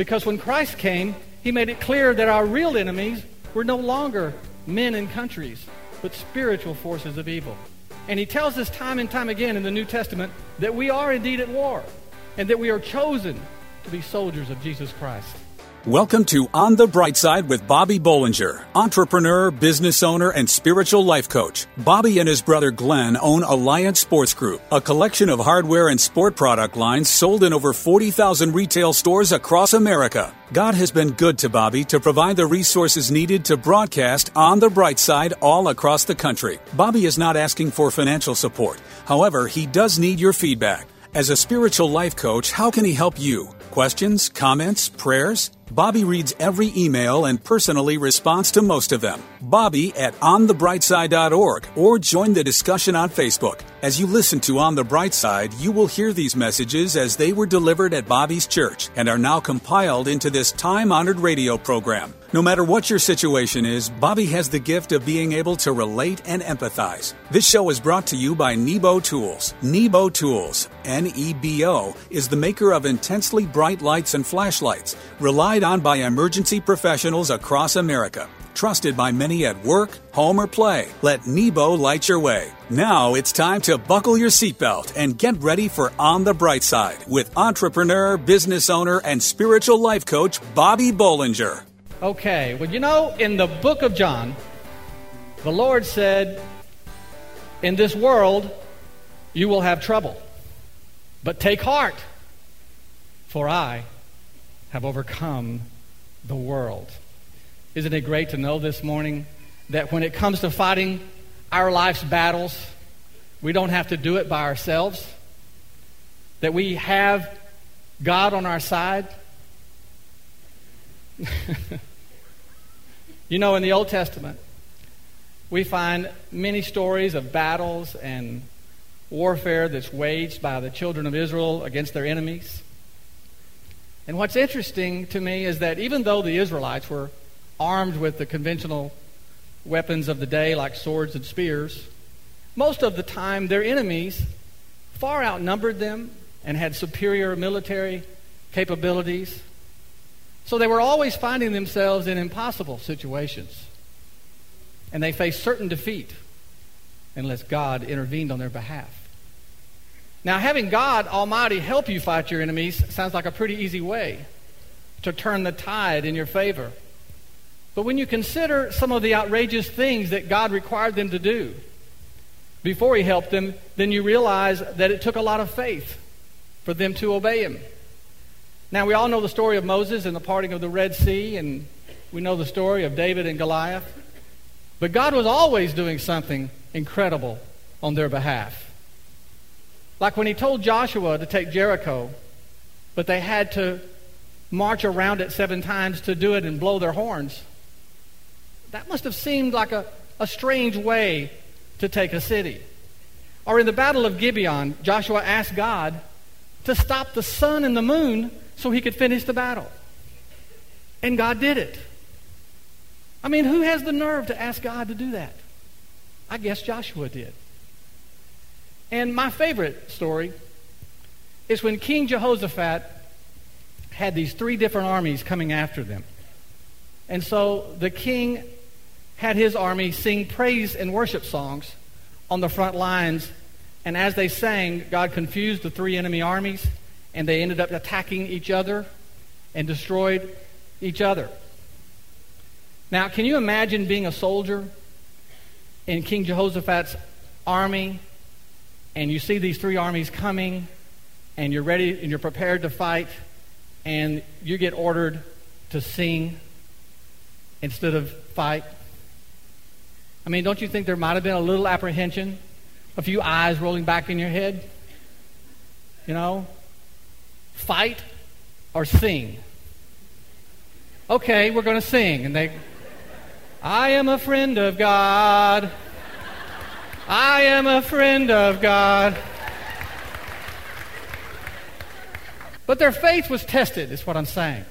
Because when Christ came, he made it clear that our real enemies were no longer men and countries, but spiritual forces of evil. And he tells us time and time again in the New Testament that we are indeed at war and that we are chosen to be soldiers of Jesus Christ. Welcome to On the Bright Side with Bobby Bollinger, entrepreneur, business owner, and spiritual life coach. Bobby and his brother Glenn own Alliance Sports Group, a collection of hardware and sport product lines sold in over 40,000 retail stores across America. God has been good to Bobby to provide the resources needed to broadcast On the Bright Side all across the country. Bobby is not asking for financial support. However, he does need your feedback. As a spiritual life coach, how can he help you? Questions, comments, prayers? Bobby reads every email and personally responds to most of them. Bobby at onthebrightside.org or join the discussion on Facebook. As you listen to On the Bright Side, you will hear these messages as they were delivered at Bobby's church and are now compiled into this time honored radio program. No matter what your situation is, Bobby has the gift of being able to relate and empathize. This show is brought to you by Nebo Tools. Nebo Tools, N E B O, is the maker of intensely bright lights and flashlights, relied on by emergency professionals across America. Trusted by many at work, home, or play. Let Nebo light your way. Now it's time to buckle your seatbelt and get ready for On the Bright Side with entrepreneur, business owner, and spiritual life coach Bobby Bollinger. Okay, well, you know, in the book of John, the Lord said, In this world you will have trouble, but take heart, for I have overcome the world. Isn't it great to know this morning that when it comes to fighting our life's battles, we don't have to do it by ourselves? That we have God on our side? you know, in the Old Testament, we find many stories of battles and warfare that's waged by the children of Israel against their enemies. And what's interesting to me is that even though the Israelites were armed with the conventional weapons of the day, like swords and spears, most of the time their enemies far outnumbered them and had superior military capabilities. So they were always finding themselves in impossible situations. And they faced certain defeat unless God intervened on their behalf. Now, having God Almighty help you fight your enemies sounds like a pretty easy way to turn the tide in your favor. But when you consider some of the outrageous things that God required them to do before He helped them, then you realize that it took a lot of faith for them to obey Him. Now, we all know the story of Moses and the parting of the Red Sea, and we know the story of David and Goliath. But God was always doing something incredible on their behalf. Like when he told Joshua to take Jericho, but they had to march around it seven times to do it and blow their horns. That must have seemed like a, a strange way to take a city. Or in the Battle of Gibeon, Joshua asked God to stop the sun and the moon so he could finish the battle. And God did it. I mean, who has the nerve to ask God to do that? I guess Joshua did. And my favorite story is when King Jehoshaphat had these three different armies coming after them. And so the king had his army sing praise and worship songs on the front lines. And as they sang, God confused the three enemy armies, and they ended up attacking each other and destroyed each other. Now, can you imagine being a soldier in King Jehoshaphat's army and you see these three armies coming, and you're ready and you're prepared to fight, and you get ordered to sing instead of fight. I mean, don't you think there might have been a little apprehension? A few eyes rolling back in your head? You know? Fight or sing? Okay, we're going to sing. And they, I am a friend of God. I am a friend of God. But their faith was tested, is what I'm saying.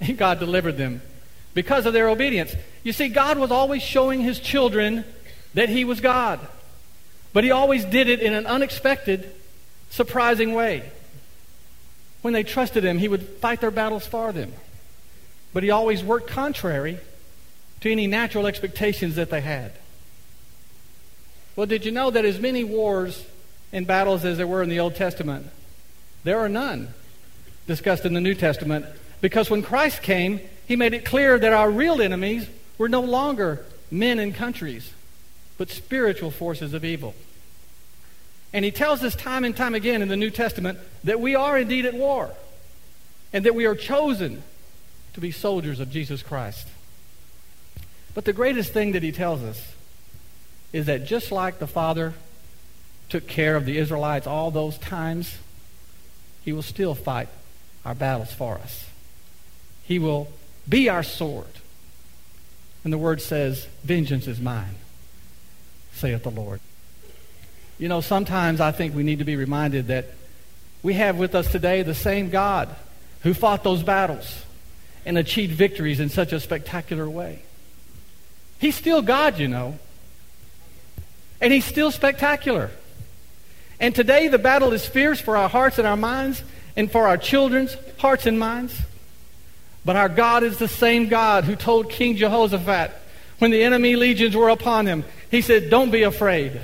And God delivered them because of their obedience. You see, God was always showing his children that he was God. But he always did it in an unexpected, surprising way. when they trusted him, he would fight their battles for them. But he always worked contrary to any natural expectations that they had. Well, did you know that as many wars and battles as there were in the Old Testament, there are none discussed in the New Testament because when Christ came, he made it clear that our real enemies were no longer men and countries, but spiritual forces of evil. And he tells us time and time again in the New Testament that we are indeed at war and that we are chosen to be soldiers of Jesus Christ. But the greatest thing that he tells us is that just like the Father took care of the Israelites all those times, he will still fight our battles for us. He will be our sword. And the word says, Vengeance is mine, saith the Lord. You know, sometimes I think we need to be reminded that we have with us today the same God who fought those battles and achieved victories in such a spectacular way. He's still God, you know. And he's still spectacular. And today the battle is fierce for our hearts and our minds and for our children's hearts and minds. But our God is the same God who told King Jehoshaphat when the enemy legions were upon him, he said, Don't be afraid.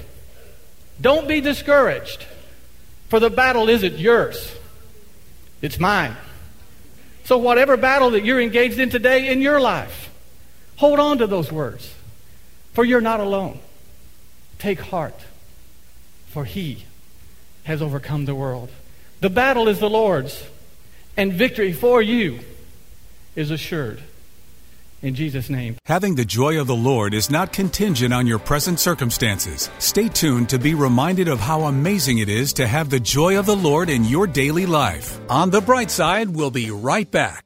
Don't be discouraged, for the battle isn't yours, it's mine. So, whatever battle that you're engaged in today in your life, hold on to those words, for you're not alone. Take heart, for he has overcome the world. The battle is the Lord's, and victory for you is assured. In Jesus' name. Having the joy of the Lord is not contingent on your present circumstances. Stay tuned to be reminded of how amazing it is to have the joy of the Lord in your daily life. On the bright side, we'll be right back.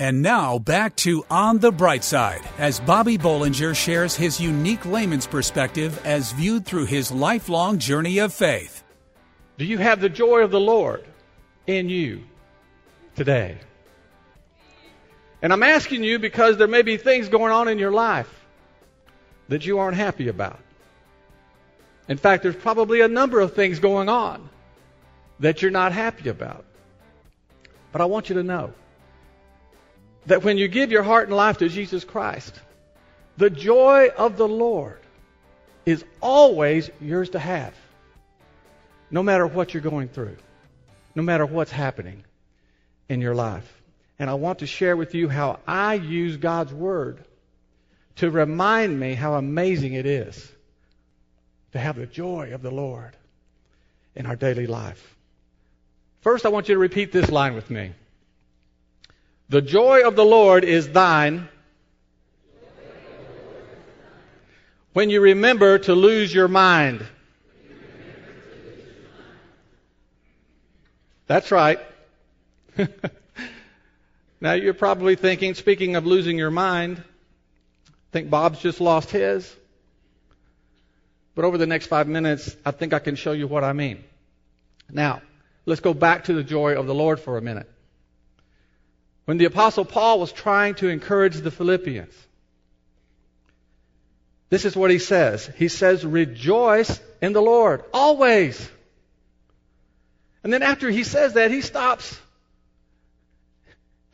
And now back to On the Bright Side as Bobby Bollinger shares his unique layman's perspective as viewed through his lifelong journey of faith. Do you have the joy of the Lord in you today? And I'm asking you because there may be things going on in your life that you aren't happy about. In fact, there's probably a number of things going on that you're not happy about. But I want you to know that when you give your heart and life to Jesus Christ, the joy of the Lord is always yours to have, no matter what you're going through, no matter what's happening in your life. And I want to share with you how I use God's Word to remind me how amazing it is to have the joy of the Lord in our daily life. First, I want you to repeat this line with me. The joy of the Lord is thine when you remember to lose your mind. That's right. now you're probably thinking, speaking of losing your mind, I think Bob's just lost his. But over the next five minutes, I think I can show you what I mean. Now, let's go back to the joy of the Lord for a minute. When the Apostle Paul was trying to encourage the Philippians, this is what he says. He says, Rejoice in the Lord, always. And then after he says that, he stops.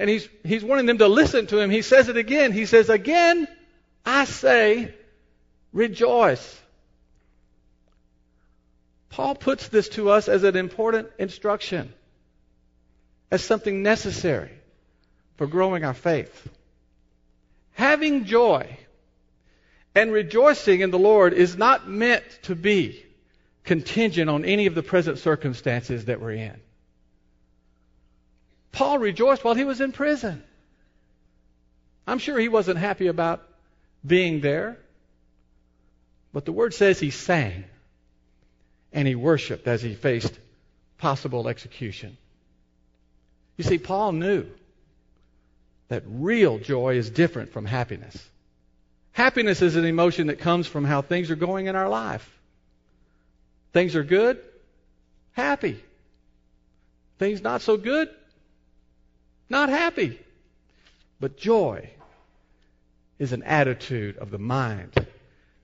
And he's, he's wanting them to listen to him. He says it again. He says, Again, I say, rejoice. Paul puts this to us as an important instruction. as something necessary for growing our faith. Having joy and rejoicing in the Lord is not meant to be contingent on any of the present circumstances that we're in. Paul rejoiced while he was in prison. I'm sure he wasn't happy about being there, but the word says he sang and he worshiped as he faced possible execution. You see, Paul knew that real joy is different from happiness. Happiness is an emotion that comes from how things are going in our life. Things are good, happy. Things not so good, not happy. But joy is an attitude of the mind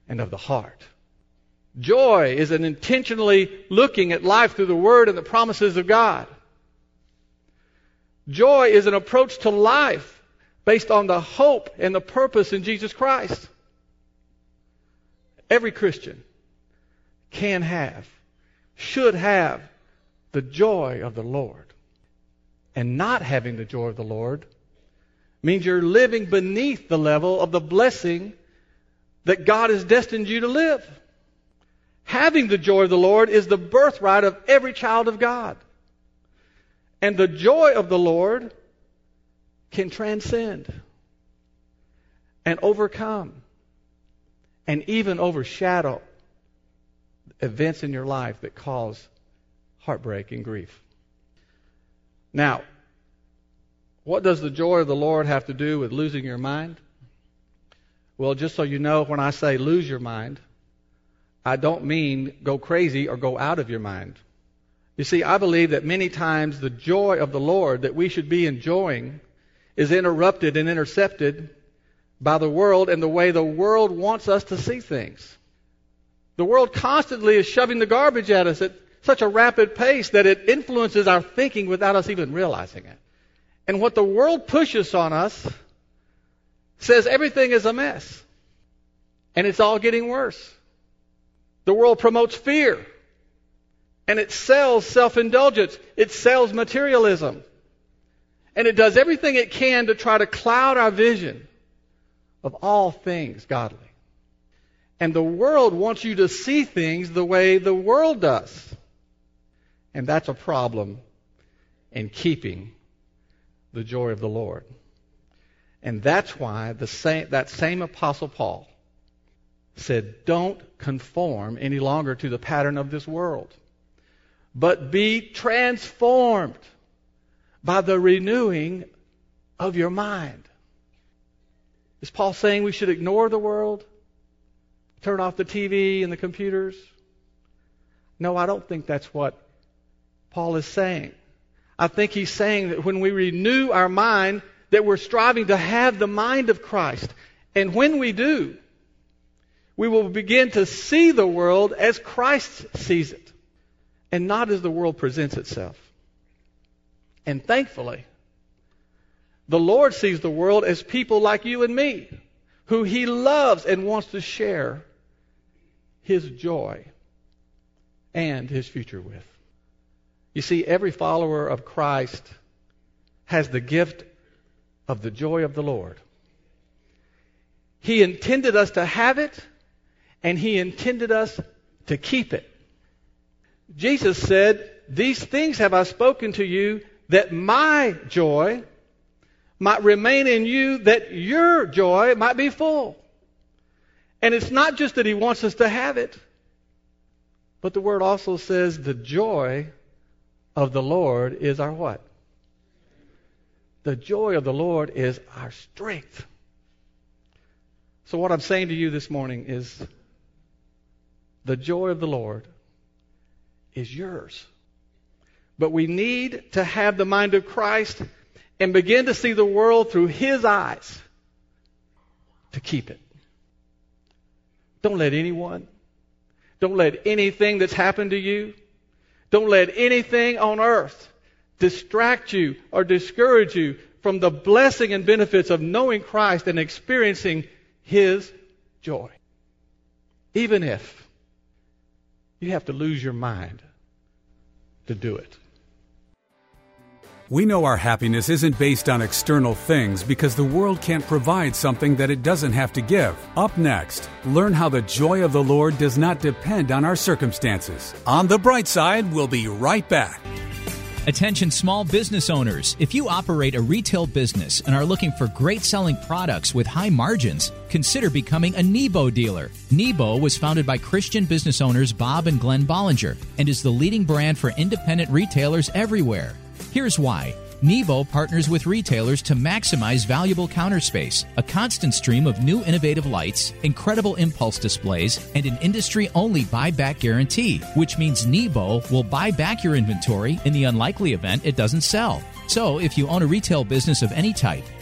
and of the heart. Joy is an intentionally looking at life through the Word and the promises of God. Joy is an approach to life based on the hope and the purpose in Jesus Christ. Every Christian can have, should have the joy of the Lord. And not having the joy of the Lord means you're living beneath the level of the blessing that God has destined you to live. Having the joy of the Lord is the birthright of every child of God. And the joy of the Lord can transcend and overcome and even overshadow events in your life that cause heartbreak and grief. Now, what does the joy of the Lord have to do with losing your mind? Well, just so you know, when I say lose your mind, I don't mean go crazy or go out of your mind. You see, I believe that many times the joy of the Lord that we should be enjoying is interrupted and intercepted by the world and the way the world wants us to see things. The world constantly is shoving the garbage at us at such a rapid pace that it influences our thinking without us even realizing it. And what the world pushes on us says everything is a mess. And it's all getting worse. The world promotes fear. And it sells self indulgence. It sells materialism. And it does everything it can to try to cloud our vision of all things godly. And the world wants you to see things the way the world does. And that's a problem in keeping the joy of the Lord. And that's why the same, that same Apostle Paul said, Don't conform any longer to the pattern of this world, but be transformed by the renewing of your mind. Is Paul saying we should ignore the world? Turn off the TV and the computers? No, I don't think that's what Paul is saying. I think he's saying that when we renew our mind, that we're striving to have the mind of Christ. And when we do, we will begin to see the world as Christ sees it, and not as the world presents itself. And thankfully, the Lord sees the world as people like you and me, who He loves and wants to share His joy and His future with. You see, every follower of Christ has the gift of the joy of the Lord. He intended us to have it, and He intended us to keep it. Jesus said, These things have I spoken to you that my joy might remain in you, that your joy might be full. And it's not just that He wants us to have it, but the Word also says the joy of the Lord is our what? The joy of the Lord is our strength. So, what I'm saying to you this morning is the joy of the Lord is yours. But we need to have the mind of Christ and begin to see the world through His eyes to keep it. Don't let anyone, don't let anything that's happened to you, don't let anything on earth distract you or discourage you from the blessing and benefits of knowing Christ and experiencing His joy. Even if you have to lose your mind to do it. We know our happiness isn't based on external things because the world can't provide something that it doesn't have to give. Up next, learn how the joy of the Lord does not depend on our circumstances. On the bright side, we'll be right back. Attention small business owners. If you operate a retail business and are looking for great selling products with high margins, consider becoming a Nebo dealer. Nebo was founded by Christian business owners Bob and Glenn Bollinger and is the leading brand for independent retailers everywhere. Here's why. Nebo partners with retailers to maximize valuable counter space, a constant stream of new innovative lights, incredible impulse displays, and an industry only buyback guarantee, which means Nebo will buy back your inventory in the unlikely event it doesn't sell. So, if you own a retail business of any type,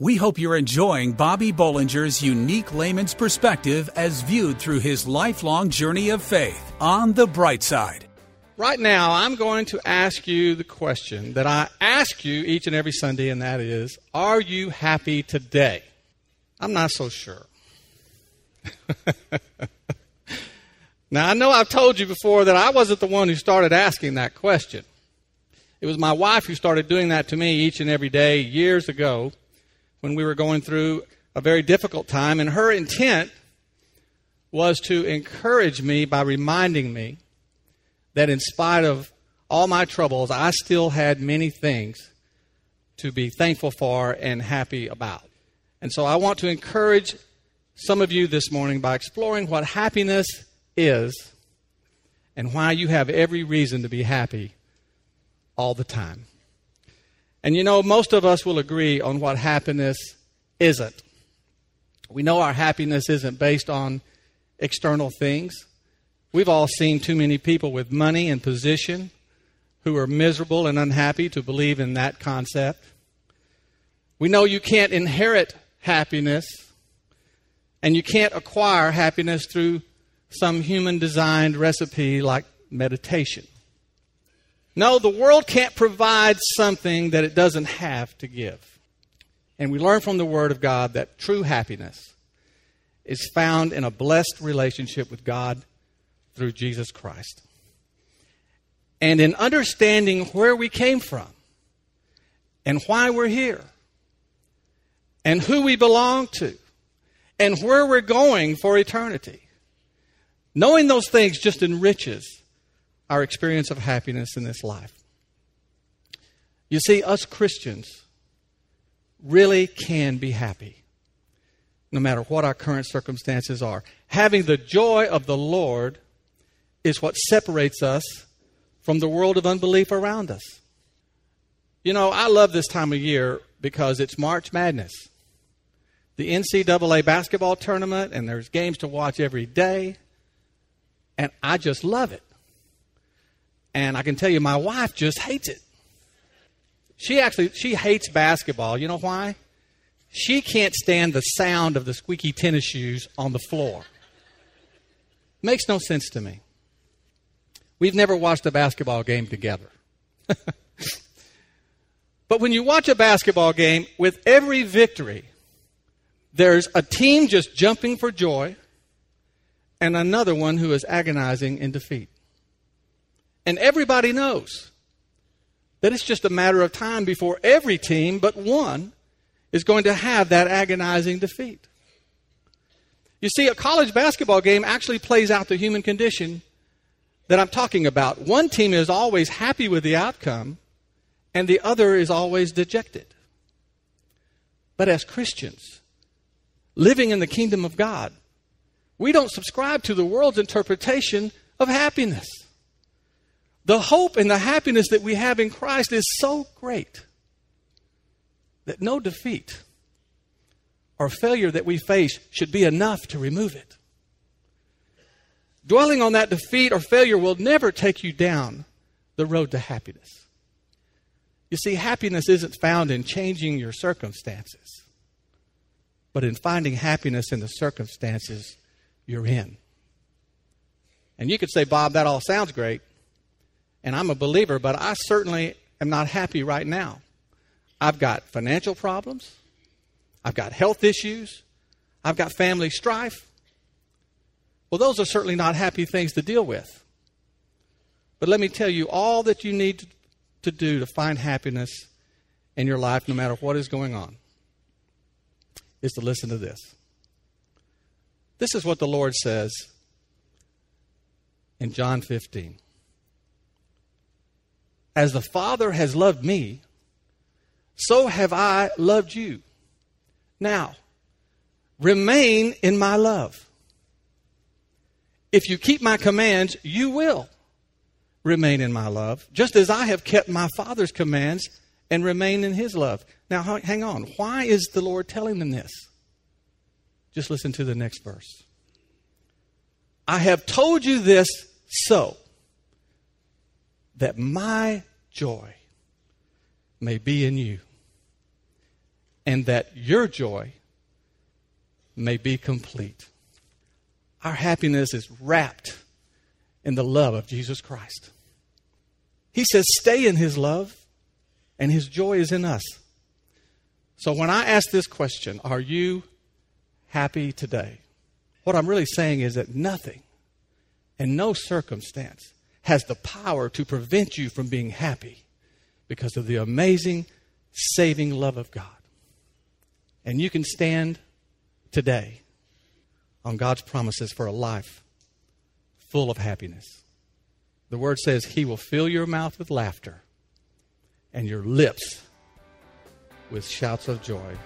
We hope you're enjoying Bobby Bollinger's unique layman's perspective as viewed through his lifelong journey of faith on the bright side. Right now, I'm going to ask you the question that I ask you each and every Sunday, and that is Are you happy today? I'm not so sure. now, I know I've told you before that I wasn't the one who started asking that question. It was my wife who started doing that to me each and every day years ago when we were going through a very difficult time, and her intent was to encourage me by reminding me that in spite of all my troubles, I still had many things to be thankful for and happy about. And so I want to encourage some of you this morning by exploring what happiness is and why you have every reason to be happy all the time. And you know, most of us will agree on what happiness isn't. We know our happiness isn't based on external things. We've all seen too many people with money and position who are miserable and unhappy to believe in that concept. We know you can't inherit happiness and you can't acquire happiness through some human designed recipe like meditation. No, the world can't provide something that it doesn't have to give. And we learn from the Word of God that true happiness is found in a blessed relationship with God through Jesus Christ. And in understanding where we came from and why we're here and who we belong to and where we're going for eternity. Knowing those things just enriches our experience of happiness in this life. You see, us Christians really can be happy no matter what our current circumstances are. Having the joy of the Lord is what separates us from the world of unbelief around us. You know, I love this time of year because it's March Madness. The NCAA basketball tournament, and there's games to watch every day. And I just love it. And I can tell you, my wife just hates it. She actually she hates basketball. You know why? She can't stand the sound of the squeaky tennis shoes on the floor. Makes no sense to me. We've never watched a basketball game together. but when you watch a basketball game, with every victory, there's a team just jumping for joy and another one who is agonizing in defeat. And everybody knows that it's just a matter of time before every team but one is going to have that agonizing defeat. You see, a college basketball game actually plays out the human condition that I'm talking about. One team is always happy with the outcome, and the other is always dejected. But as Christians, living in the kingdom of God, we don't subscribe to the world's interpretation of happiness. The hope and the happiness that we have in Christ is so great that no defeat or failure that we face should be enough to remove it. Dwelling on that defeat or failure will never take you down the road to happiness. You see, happiness isn't found in changing your circumstances. but in finding happiness in the circumstances you're in. And you could say, Bob, that all sounds great, and I'm a believer, but I certainly am not happy right now. I've got financial problems, I've got health issues, I've got family strife. Well, those are certainly not happy things to deal with. But let me tell you, all that you need to do to find happiness in your life, no matter what is going on, is to listen to this. This is what the Lord says in John 15. As the Father has loved me, so have I loved you. Now, remain in my love. If you keep my commands, you will remain in my love, just as I have kept my Father's commands and remain in his love. Now, hang on. Why is the Lord telling them this? Just listen to the next verse. I have told you this so that my joy may be in you and that your joy may be complete. Our happiness is wrapped in the love of Jesus Christ. He says, stay in his love, and his joy is in us. So when I ask this question, are you happy today? What I'm really saying is that nothing and no circumstance has the power to prevent you from being happy because of the amazing saving love of God. And you can stand today on God's promises for a life full of happiness. The word says, He will fill your mouth with laughter and your lips with shouts of joy.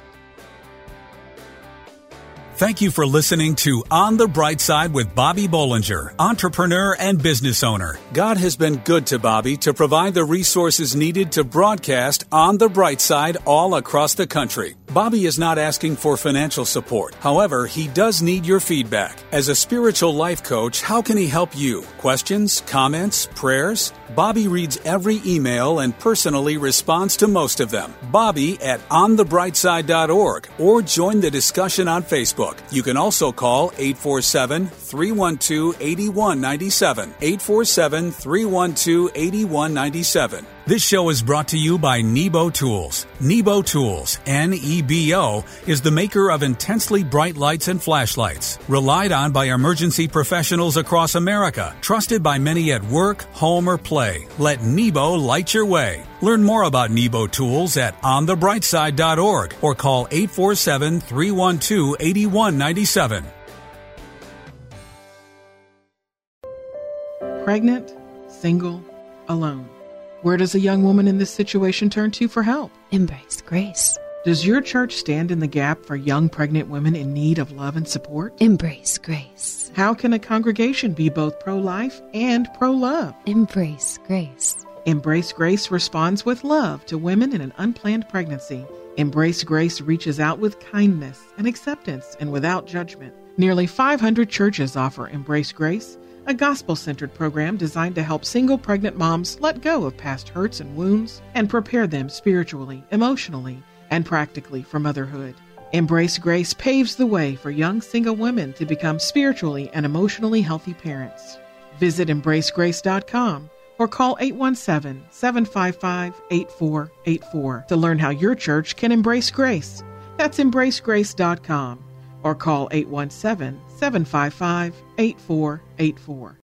Thank you for listening to On the Bright Side with Bobby Bollinger, entrepreneur and business owner. God has been good to Bobby to provide the resources needed to broadcast On the Bright Side all across the country. Bobby is not asking for financial support. However, he does need your feedback. As a spiritual life coach, how can he help you? Questions, comments, prayers? Bobby reads every email and personally responds to most of them. Bobby at onthebrightside.org or join the discussion on Facebook. You can also call 847 312 8197. 847 312 8197. This show is brought to you by Nebo Tools. Nebo Tools, N E B O, is the maker of intensely bright lights and flashlights, relied on by emergency professionals across America, trusted by many at work, home, or play. Let Nebo light your way. Learn more about Nebo Tools at onthebrightside.org or call 847 312 8197. Pregnant, single, alone. Where does a young woman in this situation turn to for help? Embrace grace. Does your church stand in the gap for young pregnant women in need of love and support? Embrace grace. How can a congregation be both pro life and pro love? Embrace grace. Embrace Grace responds with love to women in an unplanned pregnancy. Embrace Grace reaches out with kindness and acceptance and without judgment. Nearly 500 churches offer Embrace Grace, a gospel centered program designed to help single pregnant moms let go of past hurts and wounds and prepare them spiritually, emotionally, and practically for motherhood. Embrace Grace paves the way for young single women to become spiritually and emotionally healthy parents. Visit embracegrace.com or call 817 755 8484 to learn how your church can embrace grace. That's embracegrace.com or call 817 755 8484.